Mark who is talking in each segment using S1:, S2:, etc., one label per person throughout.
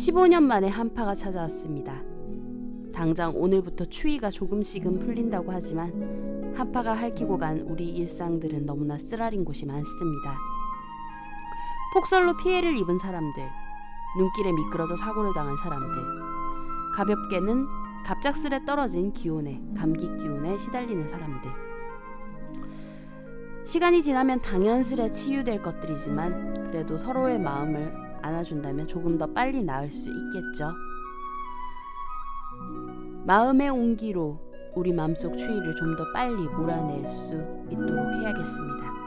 S1: 15년 만에 한파가 찾아왔습니다. 당장 오늘부터 추위가 조금씩은 풀린다고 하지만 한파가 핥히고 간 우리 일상들은 너무나 쓰라린 곳이 많습니다. 폭설로 피해를 입은 사람들, 눈길에 미끄러져 사고를 당한 사람들, 가볍게는 갑작스레 떨어진 기온에 감기 기운에 시달리는 사람들. 시간이 지나면 당연스레 치유될 것들이지만 그래도 서로의 마음을 안아준다면 조금 더 빨리 나을 수 있겠죠. 마음의 온기로 우리 마음속 추위를 좀 더 빨리 몰아낼 수 있도록 해야겠습니다.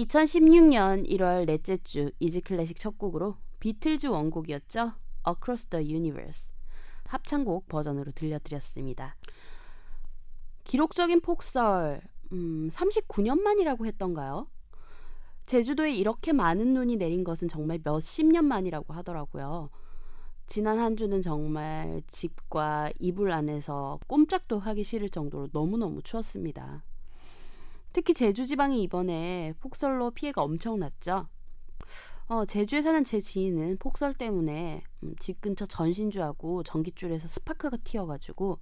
S1: (2016년 1월 넷째 주 이지 클래식 첫 곡으로 비틀즈 원곡이었죠 (Across the Universe) 합창곡 버전으로 들려드렸습니다 기록적인 폭설 음, 39년 만이라고 했던가요? 제주도에 이렇게 많은 눈이 내린 것은 정말 몇십 년 만이라고 하더라고요. 지난 한 주는 정말 집과 이불 안에서 꼼짝도 하기 싫을 정도로 너무너무 추웠습니다.
S2: 특히 제주 지방이 이번에 폭설로 피해가 엄청났죠. 어, 제주에 사는 제 지인은 폭설 때문에 음, 집 근처 전신주하고 전기줄에서 스파크가 튀어가지고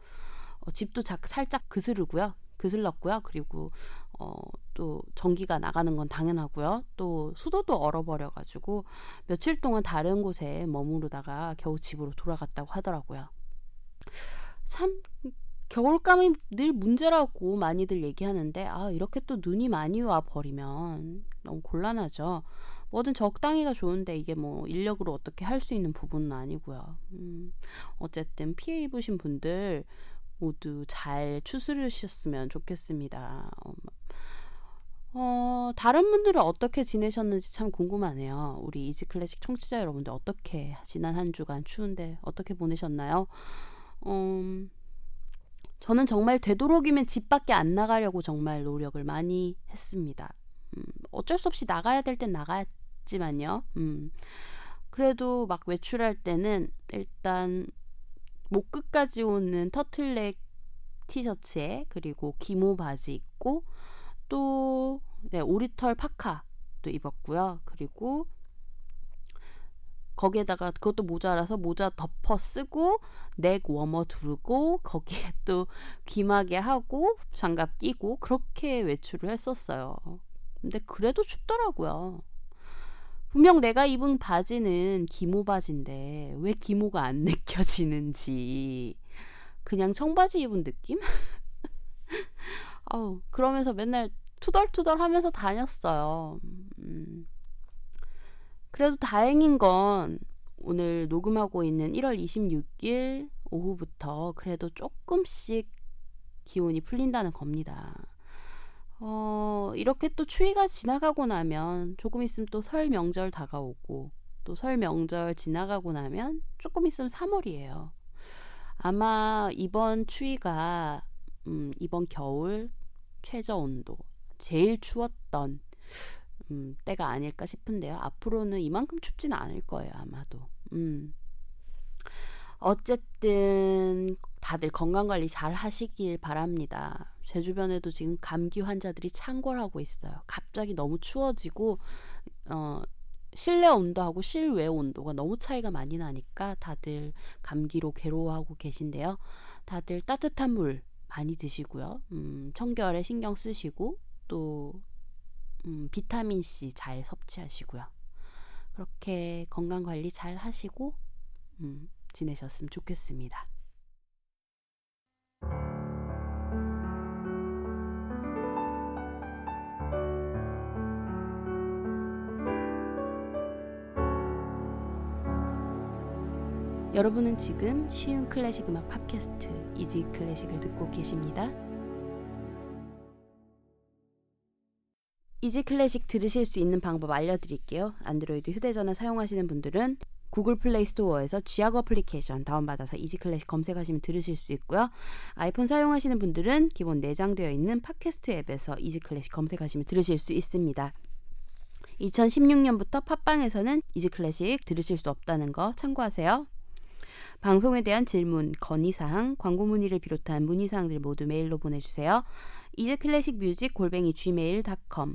S2: 어, 집도 자, 살짝 그스르고요. 그슬렀고요. 그리고 어, 또 전기가 나가는 건 당연하고요. 또 수도도 얼어버려가지고 며칠 동안 다른 곳에 머무르다가 겨우 집으로 돌아갔다고 하더라고요. 참 겨울감이 늘 문제라고 많이들 얘기하는데 아 이렇게 또 눈이 많이 와 버리면 너무 곤란하죠. 뭐든 적당히가 좋은데 이게 뭐 인력으로 어떻게 할 수 있는 부분은 아니고요. 음, 어쨌든 피해 입으신 분들 모두 잘 추스르셨으면 좋겠습니다. 어, 어, 다른 분들은 어떻게 지내셨는지 참 궁금하네요. 우리 이지 클래식 청취자 여러분들 어떻게 지난 한 주간 추운데 어떻게 보내셨나요? 음, 저는 정말 되도록이면 집 밖에 안 나가려고 정말 노력을 많이 했습니다. 음, 어쩔 수 없이 나가야 될 땐 나갔지만요. 음, 그래도 막 외출할 때는 일단 목 끝까지 오는 터틀넥 티셔츠에 그리고 기모 바지 입고 또 네, 오리털 파카도 입었고요. 그리고 거기에다가 그것도 모자라서 모자 덮어 쓰고 넥 워머 두르고 거기에 또 귀마개 하고 장갑 끼고 그렇게 외출을 했었어요. 근데 그래도 춥더라고요. 분명 내가 입은 바지는 기모 바지인데 왜 기모가 안 느껴지는지 그냥 청바지 입은 느낌? 아우 그러면서 맨날 투덜투덜 하면서 다녔어요. 음. 그래도 다행인 건 오늘 녹음하고 있는 1월 26일 오후부터 그래도 조금씩 기온이 풀린다는 겁니다. 어, 이렇게 또 추위가 지나가고 나면 조금 있으면 또 설 명절 다가오고 또 설 명절 지나가고 나면 조금 있으면 3월이에요. 아마 이번 추위가 음, 이번 겨울 최저 온도 제일 추웠던 음, 때가 아닐까 싶은데요. 앞으로는 이만큼 춥지는 않을 거예요, 아마도. 음. 어쨌든 다들 건강 관리 잘 하시길 바랍니다. 제 주변에도 지금 감기 환자들이 창궐하고 있어요. 갑자기 너무 추워지고 어 실내 온도하고 실외 온도가 너무 차이가 많이 나니까 다들 감기로 괴로워하고 계신데요. 다들 따뜻한 물 많이 드시고요. 음, 청결에 신경 쓰시고 또 음, 비타민 C 잘 섭취하시고요. 그렇게 건강 관리 잘 하시고 음, 지내셨으면 좋겠습니다. 여러분은 지금 쉬운 클래식 음악 팟캐스트 Easy Classic을 듣고 계십니다. Easy Classic 들으실 수 있는 방법 알려드릴게요. 안드로이드 휴대전화 사용하시는 분들은 구글 플레이 스토어에서 쥐약 어플리케이션 다운받아서 Easy Classic 검색하시면 들으실 수 있고요. 아이폰 사용하시는 분들은 기본 내장되어 있는 팟캐스트 앱에서 Easy Classic 검색하시면 들으실 수 있습니다. 2016년부터 팟빵에서는 Easy Classic 들으실 수 없다는 거 참고하세요. 방송에 대한 질문, 건의사항, 광고 문의를 비롯한 문의사항들 모두 메일로 보내주세요. easy classic music 골뱅이 gmail.com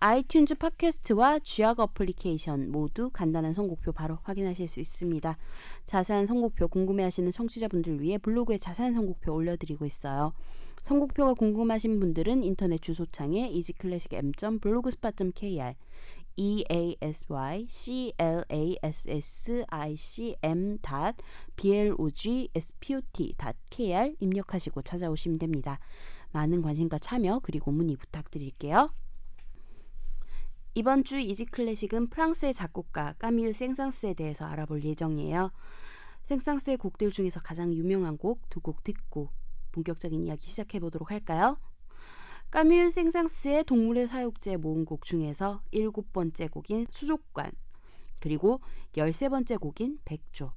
S2: 아이튠즈 팟캐스트와 쥐약 어플리케이션 모두 간단한 선곡표 바로 확인하실 수 있습니다. 자세한 선곡표 궁금해하시는 청취자분들 위해 블로그에 자세한 선곡표 올려드리고 있어요. 선곡표가 궁금하신 분들은 인터넷 주소창에 이지클래식 m.blogspot.kr e a s y c l a s s i c m b l o g s p o t k r 입력하시고 찾아오시면 됩니다. 많은 관심과 참여 그리고 문의 부탁드릴게요. 이번 주 이지 클래식은 프랑스의 작곡가 까미유 생상스에 대해서 알아볼 예정이에요. 생상스의 곡들 중에서 가장 유명한 곡 두 곡 듣고 본격적인 이야기 시작해 보도록 할까요? 까미유 생상스의 동물의 사육제 모음곡 중에서 일곱 번째 곡인 수족관 그리고 열세 번째 곡인 백조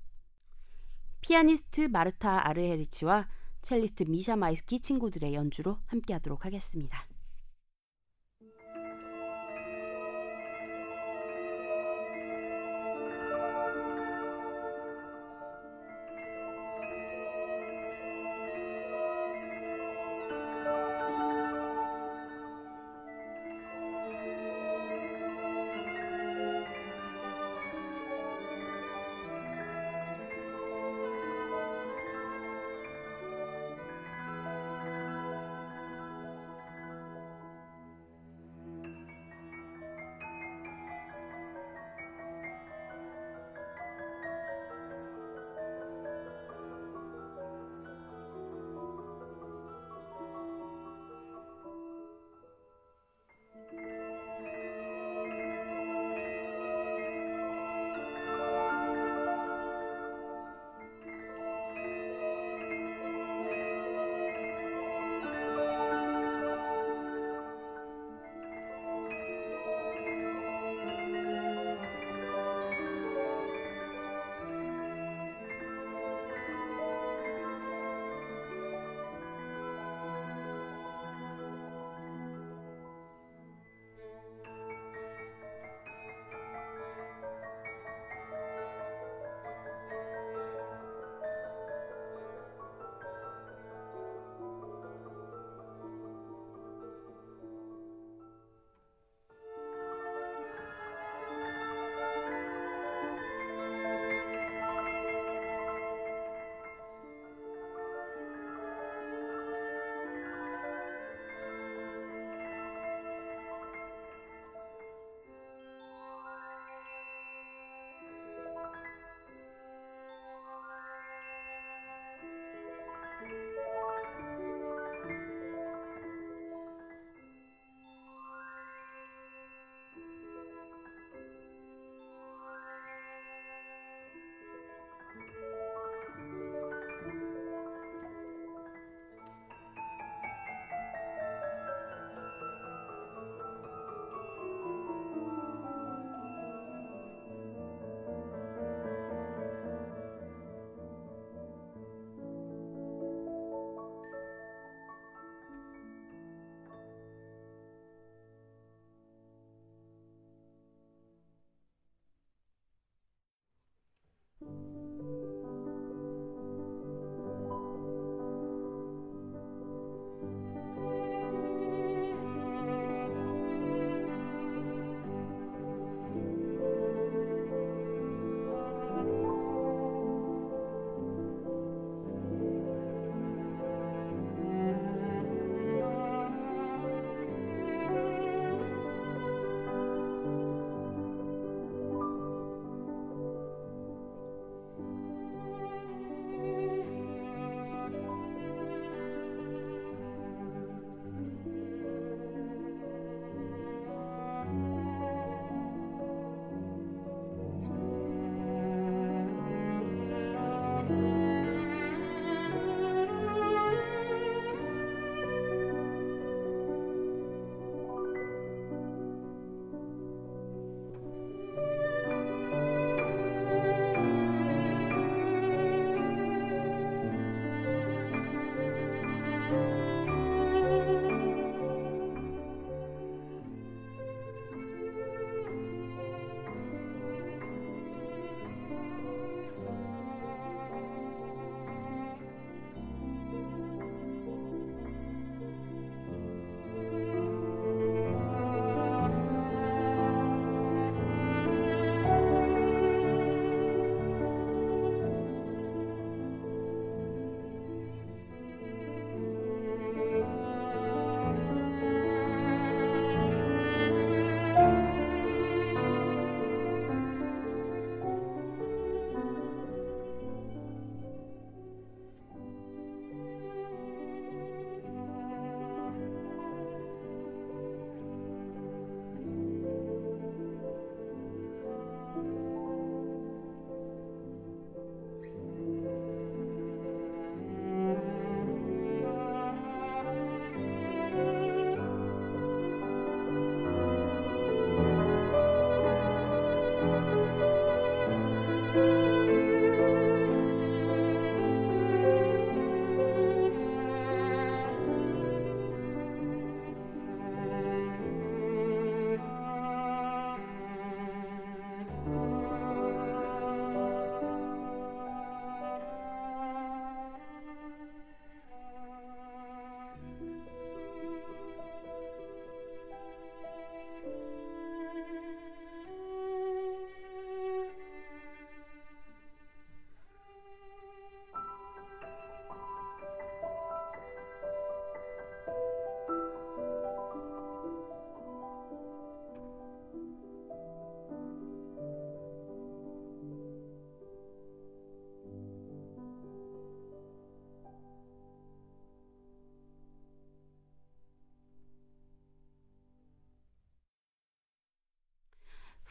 S2: 피아니스트 마르타 아르헤리치와 첼리스트 미샤 마이스키 친구들의 연주로 함께하도록 하겠습니다.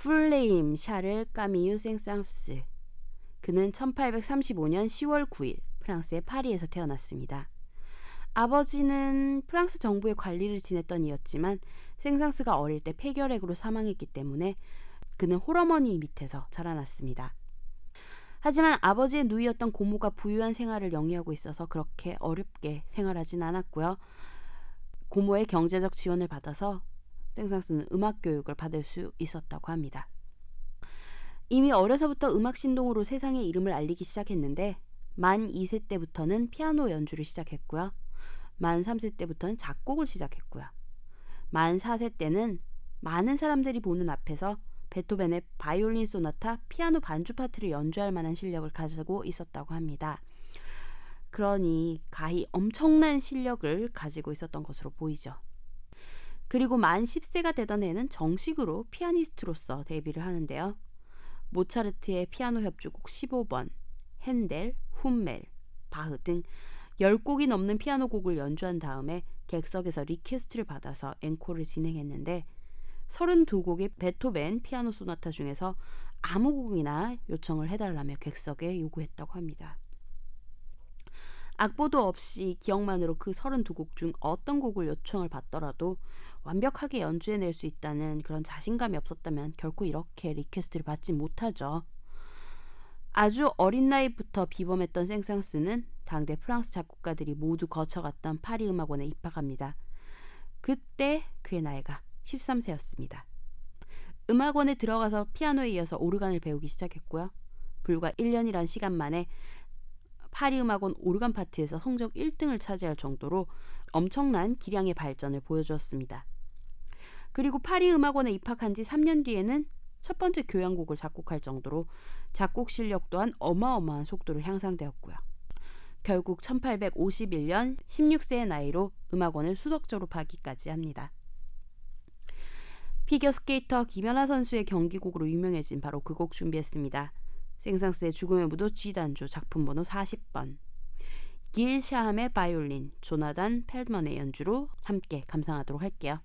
S2: 플레임 샤를 까미유 생상스. 그는 1835년 10월 9일 프랑스의 파리에서 태어났습니다. 아버지는 프랑스 정부의 관리를 지냈던 이였지만 생상스가 어릴 때 폐결핵으로 사망했기 때문에 그는 홀어머니 밑에서 자라났습니다. 하지만 아버지의 누이였던 고모가 부유한 생활을 영위하고 있어서 그렇게 어렵게 생활하진 않았고요. 고모의 경제적 지원을 받아서 생상스는 음악 교육을 받을 수 있었다고 합니다. 이미 어려서부터 음악 신동으로 세상에 이름을 알리기 시작했는데 만 2세 때부터는 피아노 연주를 시작했고요. 만 3세 때부터는 작곡을 시작했고요. 만 4세 때는 많은 사람들이 보는 앞에서 베토벤의 바이올린 소나타, 피아노 반주 파트를 연주할 만한 실력을 가지고 있었다고 합니다. 그러니 가히 엄청난 실력을 가지고 있었던 것으로 보이죠. 그리고 만 10세가 되던 해는 정식으로 피아니스트로서 데뷔를 하는데요. 모차르트의 피아노 협주곡 15번, 헨델, 훔멜, 바흐 등 10곡이 넘는 피아노 곡을 연주한 다음에 객석에서 request를 받아서 앵콜을 진행했는데 32곡의 베토벤 피아노 소나타 중에서 아무 곡이나 요청을 해달라며 객석에 요구했다고 합니다. 악보도 없이 기억만으로 그 32곡 중 어떤 곡을 요청을 받더라도 완벽하게 연주해낼 수 있다는 그런 자신감이 없었다면 결코 이렇게 request를 받지 못하죠. 아주 어린 나이부터 비범했던 생상스는 당대 프랑스 작곡가들이 모두 거쳐갔던 파리 음악원에 입학합니다. 그때 그의 나이가 13세였습니다. 음악원에 들어가서 피아노에 이어서 오르간을 배우기 시작했고요. 불과 1년이란 시간 만에 파리 음악원 오르간 파트에서 성적 1등을 차지할 정도로 엄청난 기량의 발전을 보여주었습니다. 그리고 파리 음악원에 입학한 지 3년 뒤에는 첫 번째 교향곡을 작곡할 정도로 작곡 실력 또한 어마어마한 속도로 향상되었고요. 결국 1851년 16세의 나이로 음악원을 수석 졸업하기까지 합니다. 피겨스케이터 김연아 선수의 경기곡으로 유명해진 바로 그 곡 준비했습니다. 생상스의 죽음의 무도 G단조 작품 번호 40번 길 샤함의 바이올린 조나단 펠먼의 연주로 함께 감상하도록 할게요.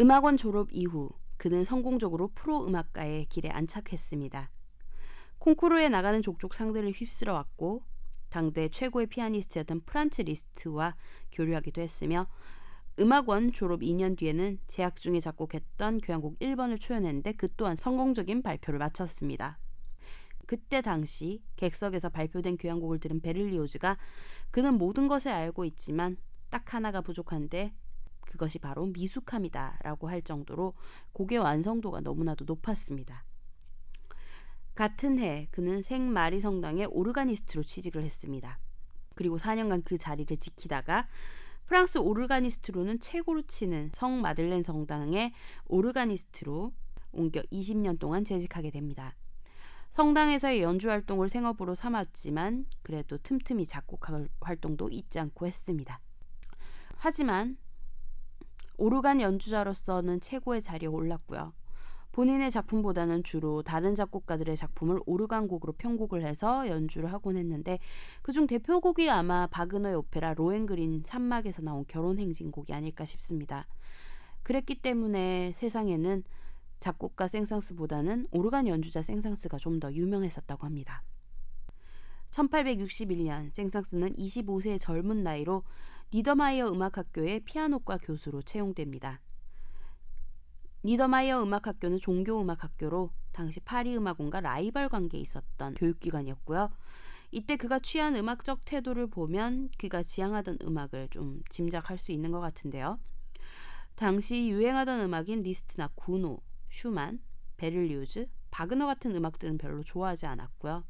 S2: 음악원 졸업 이후 그는 성공적으로 프로 음악가의 길에 안착했습니다. 콩쿠르에 나가는 족족 상들을 휩쓸어 왔고 당대 최고의 피아니스트였던 프란츠 리스트와 교류하기도 했으며 음악원 졸업 2년 뒤에는 재학 중에 작곡했던 교향곡 1번을 초연했는데 그 또한 성공적인 발표를 마쳤습니다. 그때 당시 객석에서 발표된 교향곡을 들은 베를리오즈가 그는 모든 것을 알고 있지만 딱 하나가 부족한데 그것이 바로 미숙함이다라고 할 정도로 곡의 완성도가 너무나도 높았습니다. 같은 해 그는 생마리 성당의 오르가니스트로 취직을 했습니다. 그리고 4년간 그 자리를 지키다가 프랑스 오르가니스트로는 최고로 치는 성 마들렌 성당의 오르가니스트로 옮겨 20년 동안 재직하게 됩니다. 성당에서의 연주 활동을 생업으로 삼았지만 그래도 틈틈이 작곡 활동도 잊지 않고 했습니다. 하지만 오르간 연주자로서는 최고의 자리에 올랐고요. 본인의 작품보다는 주로 다른 작곡가들의 작품을 오르간 곡으로 편곡을 해서 연주를 하곤 했는데 그중 대표곡이 아마 바그너의 오페라 로엔그린 산막에서 나온 결혼행진곡이 아닐까 싶습니다. 그랬기 때문에 세상에는 작곡가 생상스보다는 오르간 연주자 생상스가 좀 더 유명했었다고 합니다. 1861년 생상스는 25세의 젊은 나이로 니더마이어 음악학교의 피아노과 교수로 채용됩니다. 니더마이어 음악학교는 종교음악학교로 당시 파리 음악원과 라이벌 관계에 있었던 교육기관이었고요. 이때 그가 취한 음악적 태도를 보면 그가 지향하던 음악을 좀 짐작할 수 있는 것 같은데요. 당시 유행하던 음악인 리스트나 구노, 슈만, 베를리우즈, 바그너 같은 음악들은 별로 좋아하지 않았고요.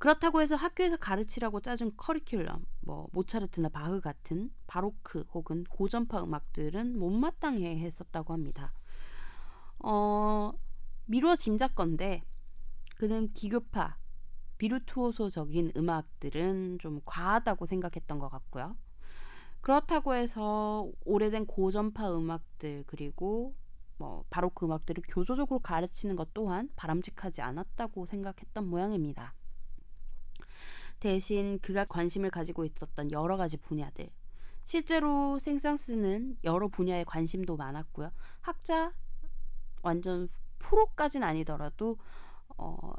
S2: 그렇다고 해서 학교에서 가르치라고 짜준 커리큘럼, 뭐 모차르트나 바흐 같은 바로크 혹은 고전파 음악들은 못마땅해 했었다고 합니다. 어, 미루어 짐작건데 그는 기교파, 비루투오소적인 음악들은 좀 과하다고 생각했던 것 같고요. 그렇다고 해서 오래된 고전파 음악들 그리고 뭐 바로크 음악들을 교조적으로 가르치는 것 또한 바람직하지 않았다고 생각했던 모양입니다. 대신 그가 관심을 가지고 있었던 여러 가지 분야들. 실제로 생상스는 여러 분야에 관심도 많았고요. 학자 완전 프로까진 아니더라도 어,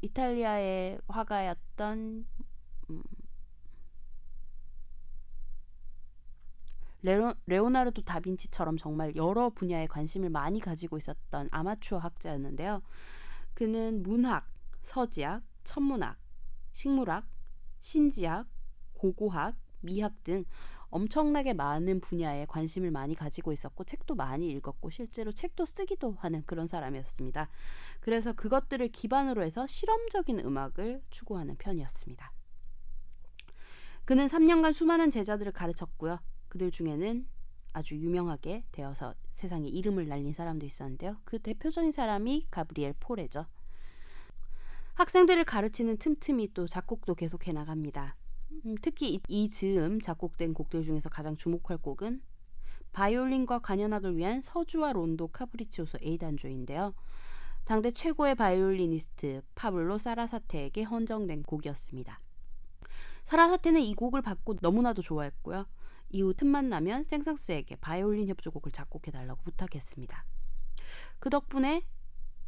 S2: 이탈리아의 화가였던 음, 레오, 레오나르도 다빈치처럼 정말 여러 분야에 관심을 많이 가지고 있었던 아마추어 학자였는데요. 그는 문학, 서지학, 천문학, 식물학, 신지학, 고고학, 미학 등 엄청나게 많은 분야에 관심을 많이 가지고 있었고 책도 많이 읽었고 실제로 책도 쓰기도 하는 그런 사람이었습니다. 그래서 그것들을 기반으로 해서 실험적인 음악을 추구하는 편이었습니다. 그는 3년간 수많은 제자들을 가르쳤고요. 그들 중에는 아주 유명하게 되어서 세상에 이름을 날린 사람도 있었는데요. 그 대표적인 사람이 가브리엘 포레죠. 학생들을 가르치는 틈틈이 또 작곡도 계속해 나갑니다. 음, 특히 이, 이 즈음 작곡된 곡들 중에서 가장 주목할 곡은 바이올린과 관현악을 위한 서주와 론도 카프리치오소 A단조인데요. 당대 최고의 바이올리니스트 파블로 사라사테에게 헌정된 곡이었습니다. 사라사테는 이 곡을 받고 너무나도 좋아했고요. 이후 틈만 나면 생상스에게 바이올린 협주곡을 작곡해달라고 부탁했습니다. 그 덕분에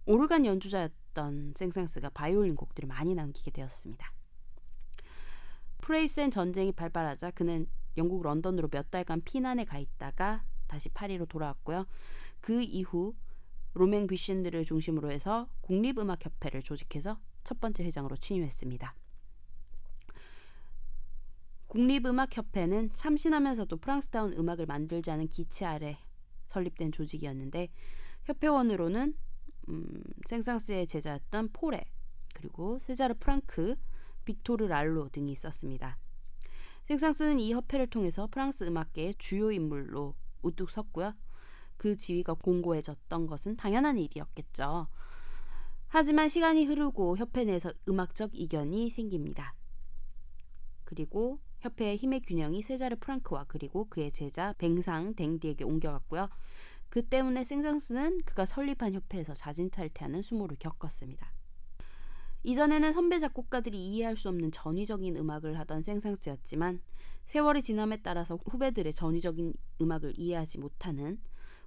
S2: 오르간 연주자였던 생상스가 바이올린 곡들을 많이 남기게 되었습니다. 프레이센 전쟁이 발발하자 그는 영국 런던으로 몇 달간 피난에 가 있다가 다시 파리로 돌아왔고요. 그 이후 로맹 뷔신들을 중심으로 해서 국립음악협회를 조직해서 첫 번째 회장으로 취임했습니다. 국립음악협회는 참신하면서도 프랑스다운 음악을 만들자는 기치 아래 설립된 조직이었는데 협회원으로는 음, 생상스의 제자였던 포레 그리고 세자르 프랑크, 빅토르 랄로 등이 있었습니다. 생상스는 이 협회를 통해서 프랑스 음악계의 주요 인물로 우뚝 섰고요. 그 지위가 공고해졌던 것은 당연한 일이었겠죠. 하지만 시간이 흐르고 협회 내에서 음악적 이견이 생깁니다. 그리고 협회의 힘의 균형이 세자르 프랑크와 그리고 그의 제자 뱅상 댕디에게 옮겨갔고요. 그 때문에 생상스는 그가 설립한 협회에서 자진탈퇴하는 수모를 겪었습니다. 이전에는 선배 작곡가들이 이해할 수 없는 전위적인 음악을 하던 생상스였지만 세월이 지남에 따라서 후배들의 전위적인 음악을 이해하지 못하는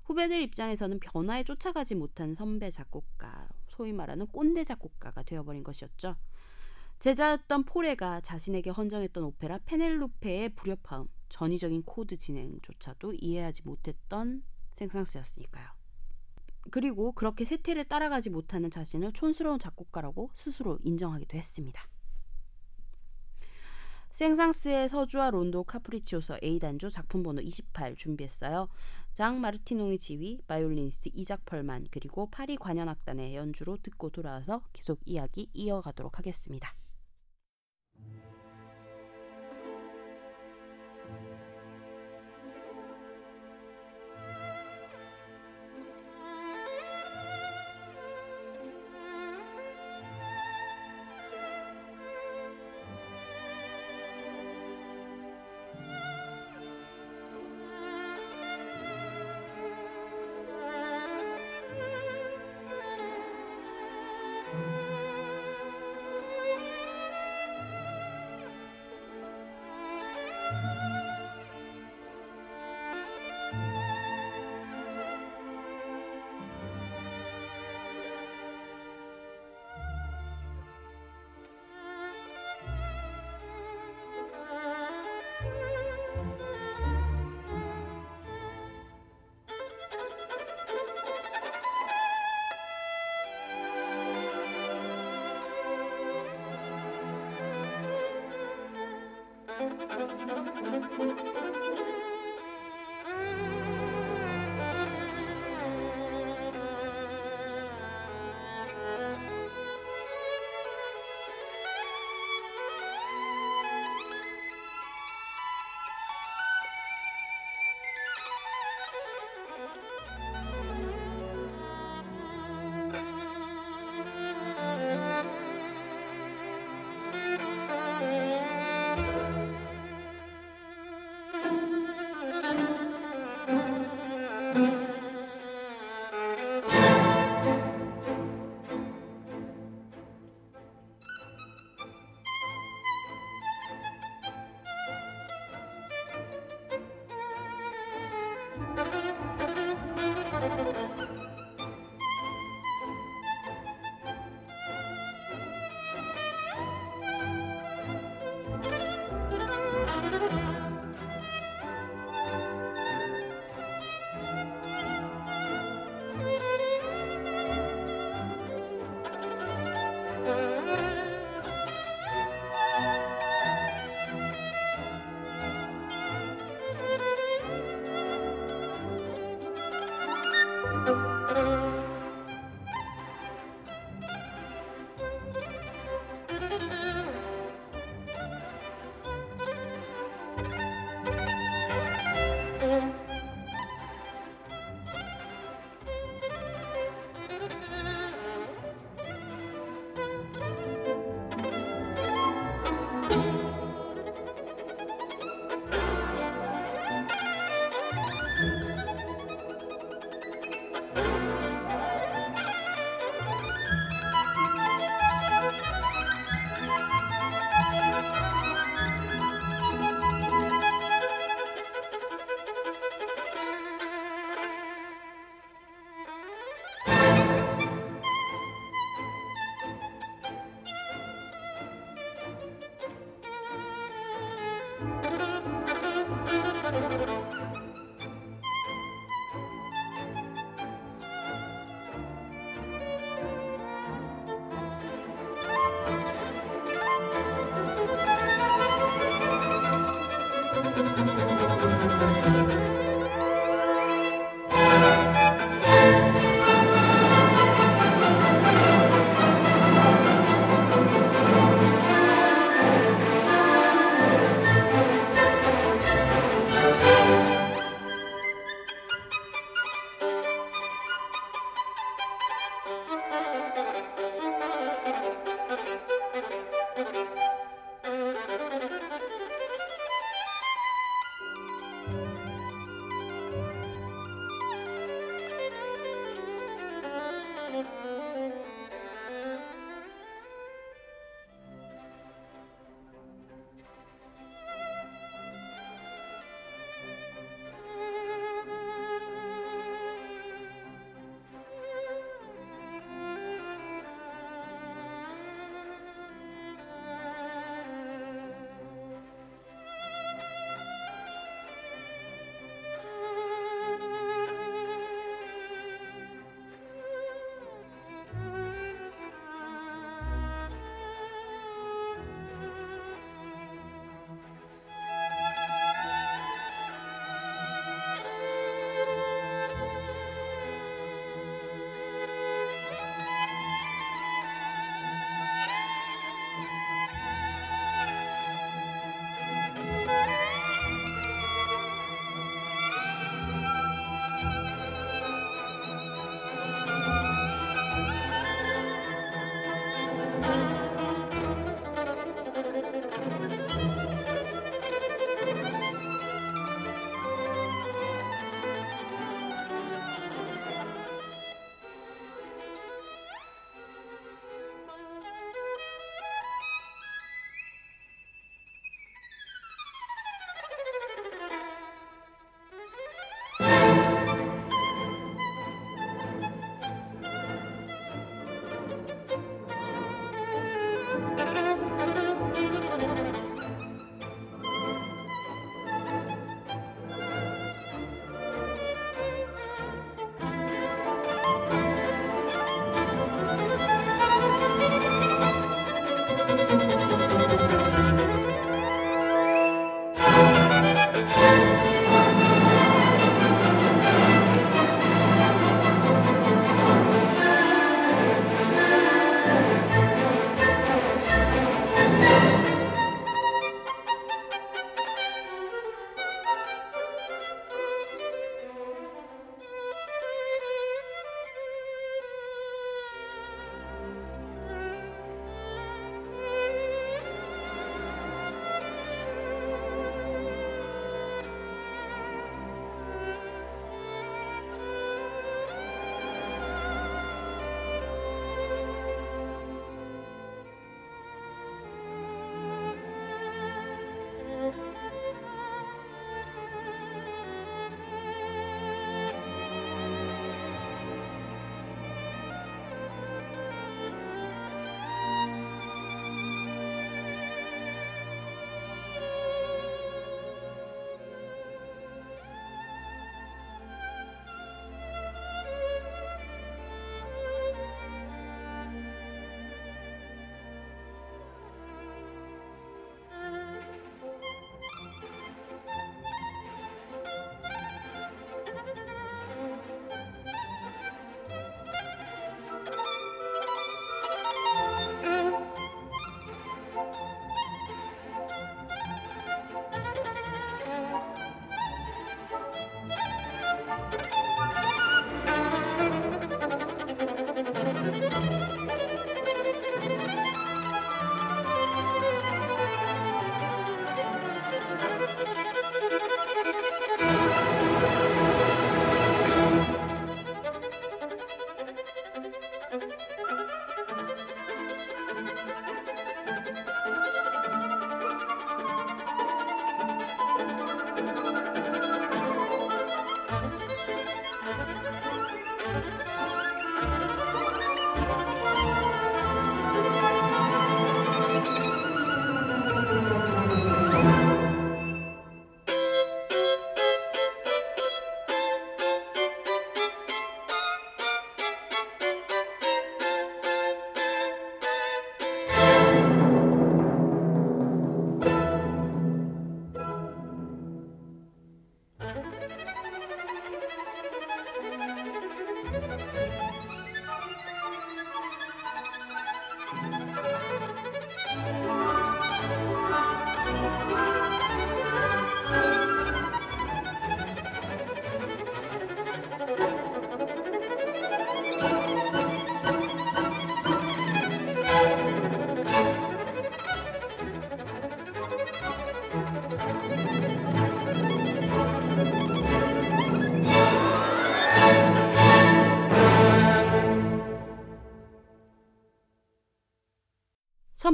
S2: 후배들 입장에서는 변화에 쫓아가지 못한 선배 작곡가, 소위 말하는 꼰대 작곡가가 되어버린 것이었죠. 제자였던 포레가 자신에게 헌정했던 오페라 페넬로페의 불협화음, 전위적인 코드 진행조차도 이해하지 못했던 생상스였으니까요. 그리고 그렇게 세태를 따라가지 못하는 자신을 촌스러운 작곡가라고 스스로 인정하기도 했습니다. 생상스의 서주와 론도 카프리치오소 A단조 작품 번호 28 준비했어요. 장 마르티농의 지휘, 바이올리니스트 이작 펄만 그리고 파리 관현악단의 연주로 듣고 돌아와서 계속 이야기 이어가도록 하겠습니다. Thank you.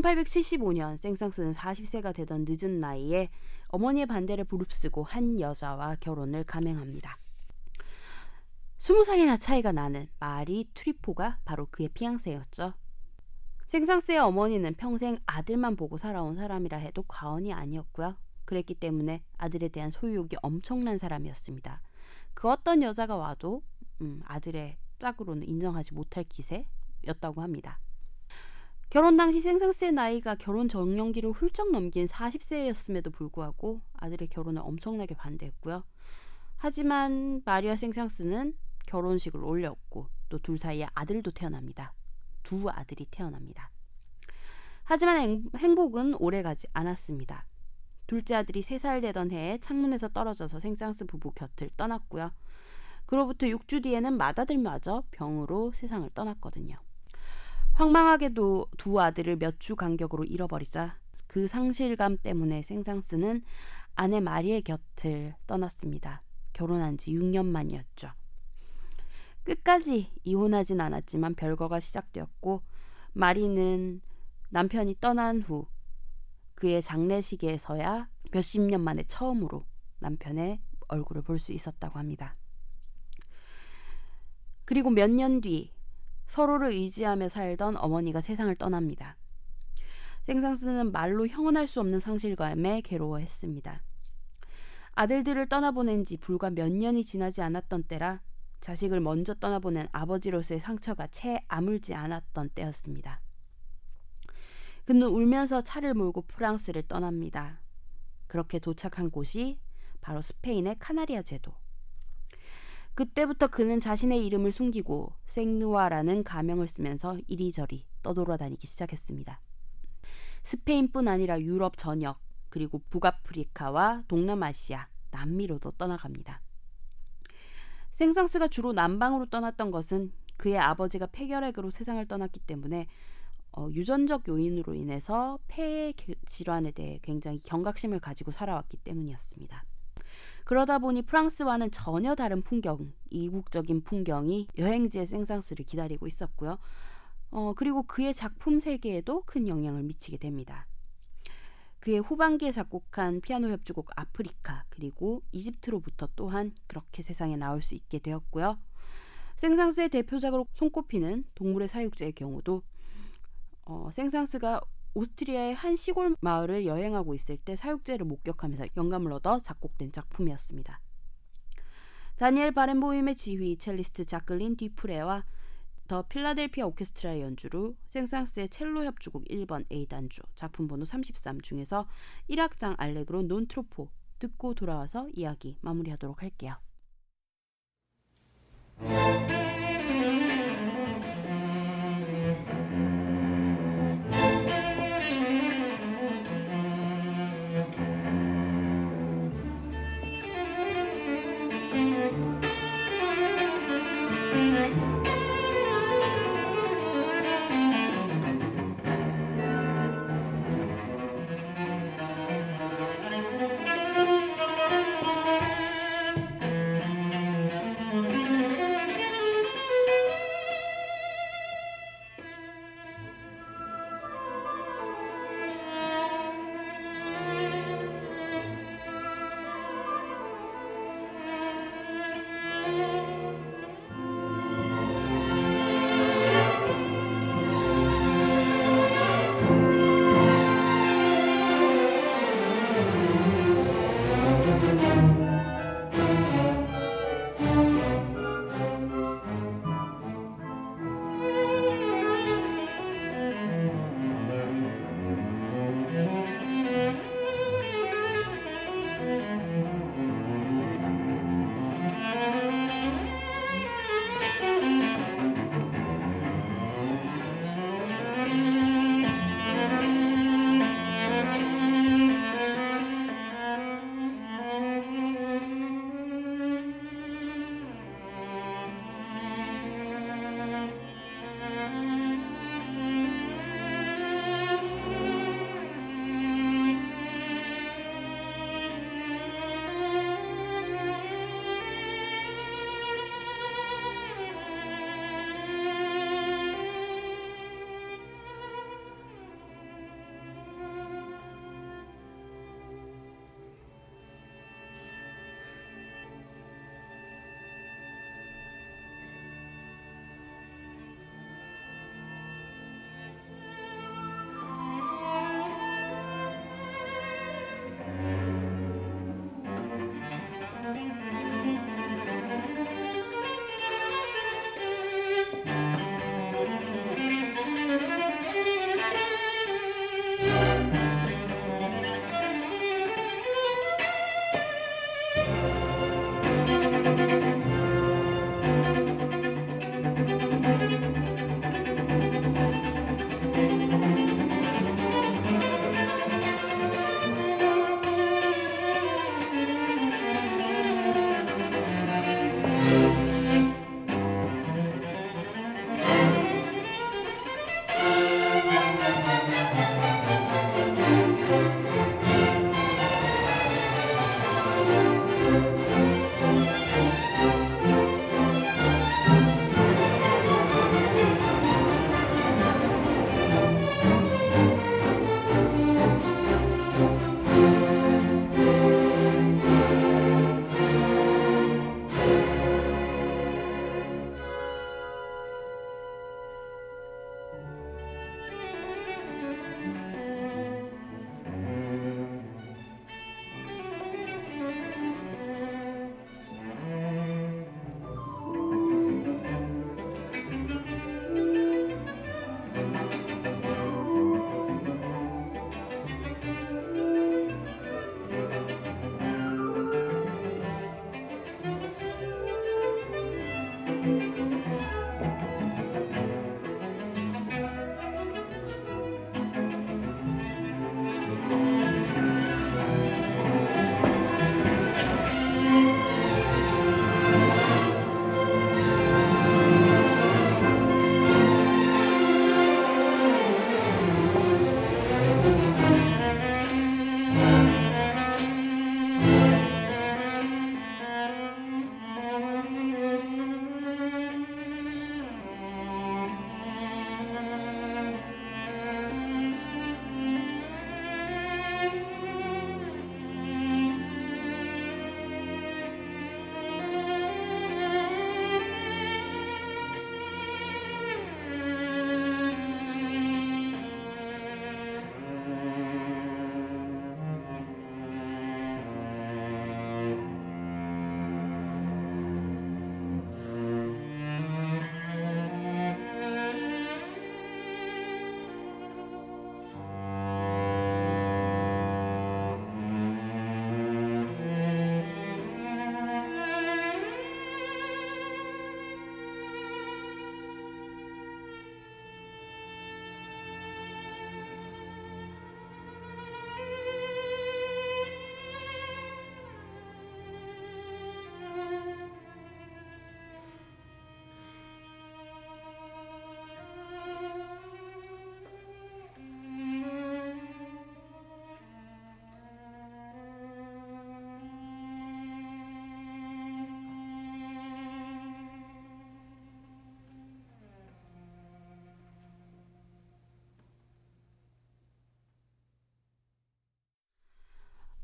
S2: 1875년 생상스는 40세가 되던 늦은 나이에 어머니의 반대를 무릅쓰고 한 여자와 결혼을 감행합니다. 20살이나 차이가 나는 마리 트리포가 바로 그의 피앙세였죠. 생상스의 어머니는 평생 아들만 보고 살아온 사람이라 해도 과언이 아니었고요. 그랬기 때문에 아들에 대한 소유욕이 엄청난 사람이었습니다. 그 어떤 여자가 와도 음, 아들의 짝으로는 인정하지 못할 기세였다고 합니다. 결혼 당시 생상스의 나이가 결혼 정년기를 훌쩍 넘긴 40세였음에도 불구하고 아들의 결혼을 엄청나게 반대했고요. 하지만 마리아 생상스는 결혼식을 올렸고 또 둘 사이에 아들도 태어납니다. 두 아들이 태어납니다. 하지만 행복은 오래가지 않았습니다. 둘째 아들이 3살 되던 해에 창문에서 떨어져서 생상스 부부 곁을 떠났고요. 그로부터 6주 뒤에는 맏아들마저 병으로 세상을 떠났거든요. 황망하게도 두 아들을 몇 주 간격으로 잃어버리자 그 상실감 때문에 생상스는 아내 마리의 곁을 떠났습니다. 결혼한 지 6년 만이었죠. 끝까지 이혼하진 않았지만 별거가 시작되었고 마리는 남편이 떠난 후 그의 장례식에서야 몇십 년 만에 처음으로 남편의 얼굴을 볼 수 있었다고 합니다. 그리고 몇 년 뒤 서로를 의지하며 살던 어머니가 세상을 떠납니다. 생상스는 말로 형언할 수 없는 상실감에 괴로워했습니다. 아들들을 떠나보낸 지 불과 몇 년이 지나지 않았던 때라 자식을 먼저 떠나보낸 아버지로서의 상처가 채 아물지 않았던 때였습니다. 그는 울면서 차를 몰고 프랑스를 떠납니다. 그렇게 도착한 곳이 바로 스페인의 카나리아 제도. 그때부터 그는 자신의 이름을 숨기고 생누아라는 가명을 쓰면서 이리저리 떠돌아다니기 시작했습니다. 스페인뿐 아니라 유럽 전역 그리고 북아프리카와 동남아시아, 남미로도 떠나갑니다. 생상스가 주로 남방으로 떠났던 것은 그의 아버지가 폐결핵으로 세상을 떠났기 때문에 어, 유전적 요인으로 인해서 폐 질환에 대해 굉장히 경각심을 가지고 살아왔기 때문이었습니다. 그러다 보니 프랑스와는 전혀 다른 풍경, 이국적인 풍경이 여행지의 생상스를 기다리고 있었고요. 어, 그리고 그의 작품 세계에도 큰 영향을 미치게 됩니다. 그의 후반기에 작곡한 피아노 협주곡 아프리카 그리고 이집트로부터 또한 그렇게 세상에 나올 수 있게 되었고요. 생상스의 대표작으로 손꼽히는 동물의 사육제의 경우도 어, 생상스가 오스트리아의 한 시골 마을을 여행하고 있을 때 사육제를 목격하면서 영감을 얻어 작곡된 작품이었습니다. 다니엘 바렌보임의 지휘 첼리스트 자클린 디프레와 더 필라델피아 오케스트라의 연주로 생상스의 첼로 협주곡 1번 A단조 작품 번호 33 중에서 1악장 알레그로 논트로포 듣고 돌아와서 이야기 마무리하도록 할게요.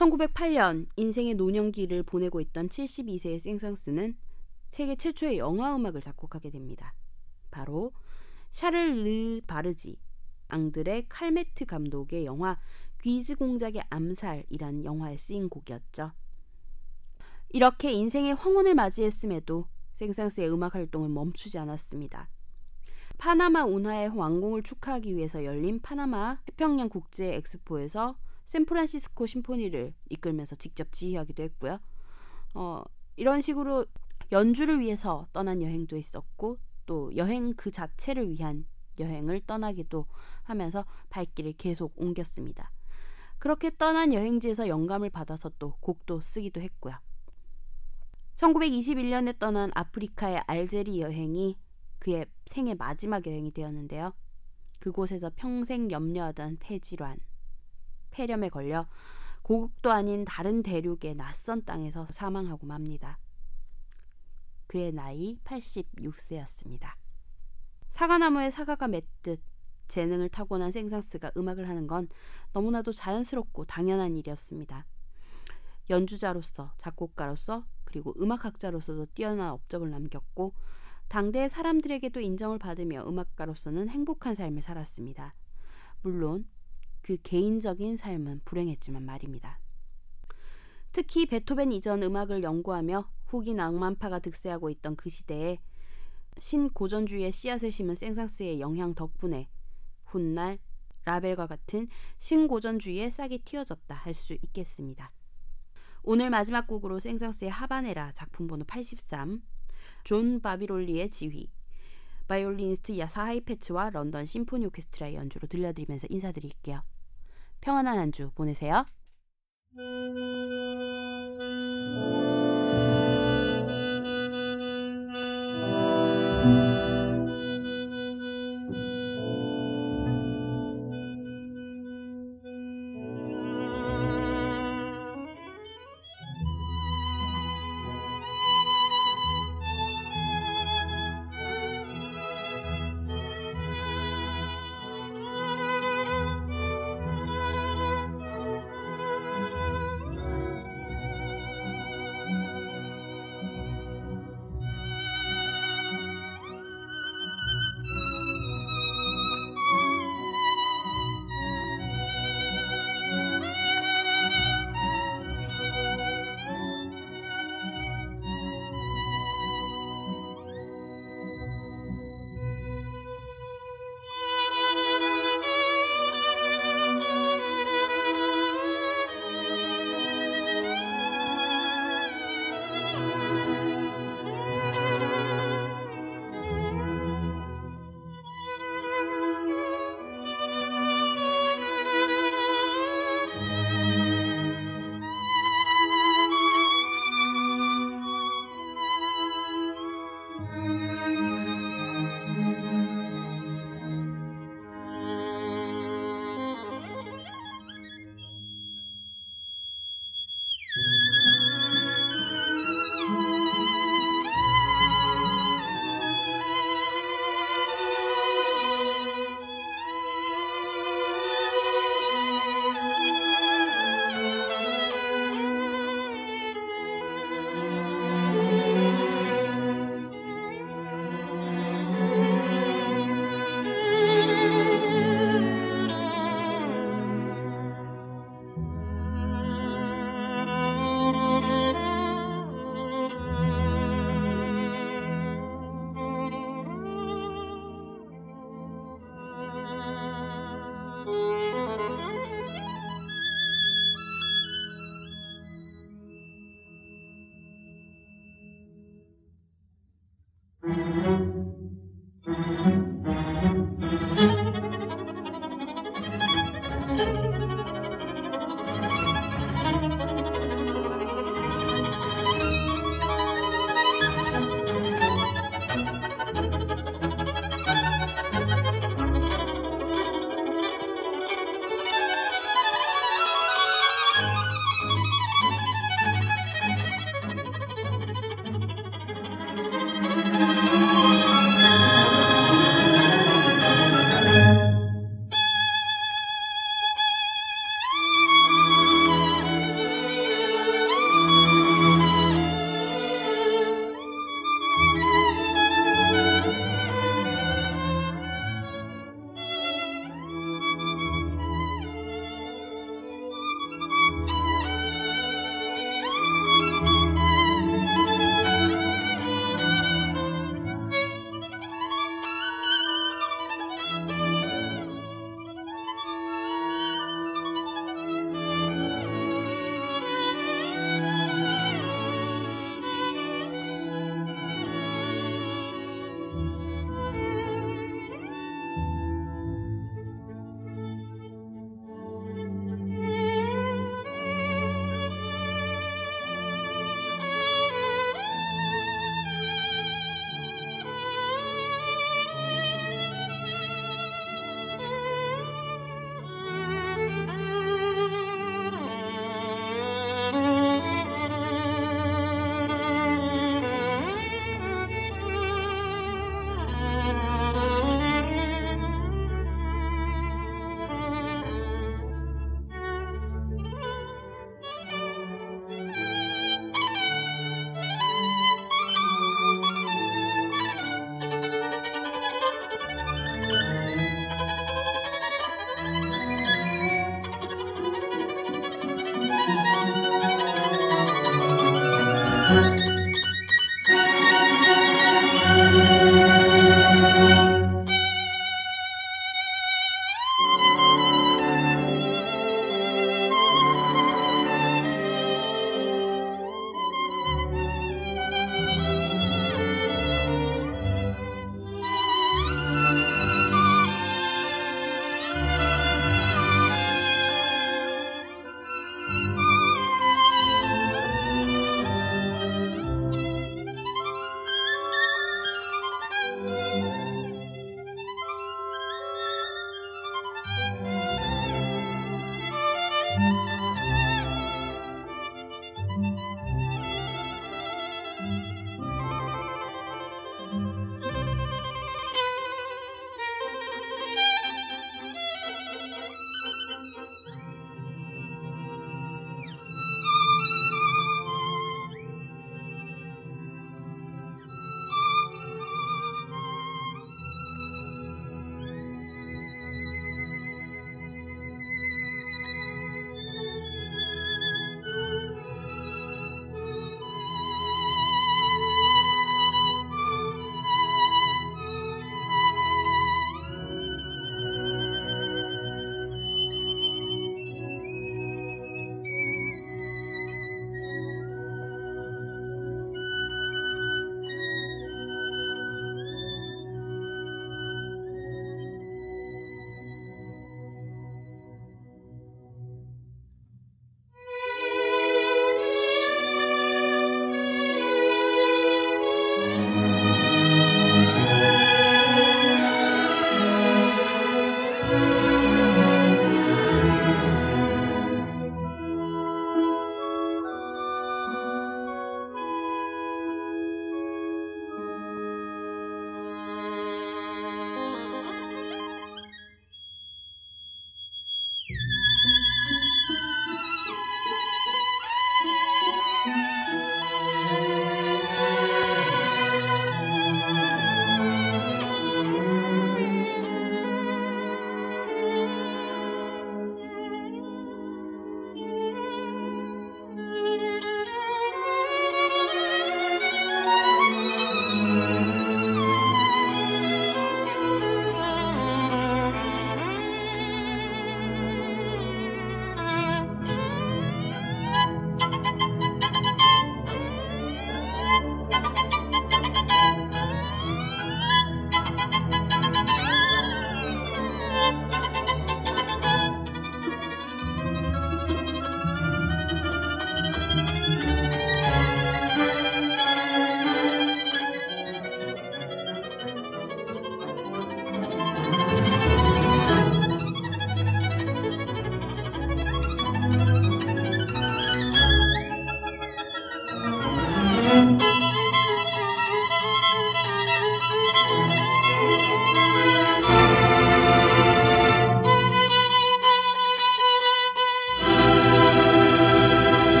S2: 1908년 인생의 노년기를 보내고 있던 72세의 생상스는 세계 최초의 영화 음악을 작곡하게 됩니다. 바로 샤를 르 바르지 앙드레 칼메트 감독의 영화 귀즈 공작의 암살이란 영화에 쓰인 곡이었죠. 이렇게 인생의 황혼을 맞이했음에도 생상스의 음악 활동은 멈추지 않았습니다. 파나마 운하의 왕궁을 축하하기 위해서 열린 파나마 태평양 국제 엑스포에서 샌프란시스코 심포니를 이끌면서 직접 지휘하기도 했고요. 어, 이런 식으로 연주를 위해서 떠난 여행도 있었고 또 여행 그 자체를 위한 여행을 떠나기도 하면서 발길을 계속 옮겼습니다. 그렇게 떠난 여행지에서 영감을 받아서 또 곡도 쓰기도 했고요. 1921년에 떠난 아프리카의 알제리 여행이 그의 생애 마지막 여행이 되었는데요. 그곳에서 평생 염려하던 폐질환, 폐렴에 걸려 고국도 아닌 다른 대륙의 낯선 땅에서 사망하고 맙니다. 그의 나이 86세였습니다. 사과나무에 사과가 맺듯 재능을 타고난 생상스가 음악을 하는 건 너무나도 자연스럽고 당연한 일이었습니다. 연주자로서, 작곡가로서, 그리고 음악학자로서도 뛰어난 업적을 남겼고 당대 사람들에게도 인정을 받으며 음악가로서는 행복한 삶을 살았습니다. 물론 그 개인적인 삶은 불행했지만 말입니다. 특히 베토벤 이전 음악을 연구하며 후기 낭만파가 득세하고 있던 그 시대에 신고전주의의 씨앗을 심은 생상스의 영향 덕분에 훗날 라벨과 같은 신고전주의의 싹이 틔어졌다 할 수 있겠습니다. 오늘 마지막 곡으로 생상스의 하바네라 작품 번호 83, 존 바비롤리의 지휘, 바이올리니스트 야사 하이페츠와 런던 심포니 오케스트라의 연주로 들려드리면서 인사드릴게요. 평안한 한 주 보내세요.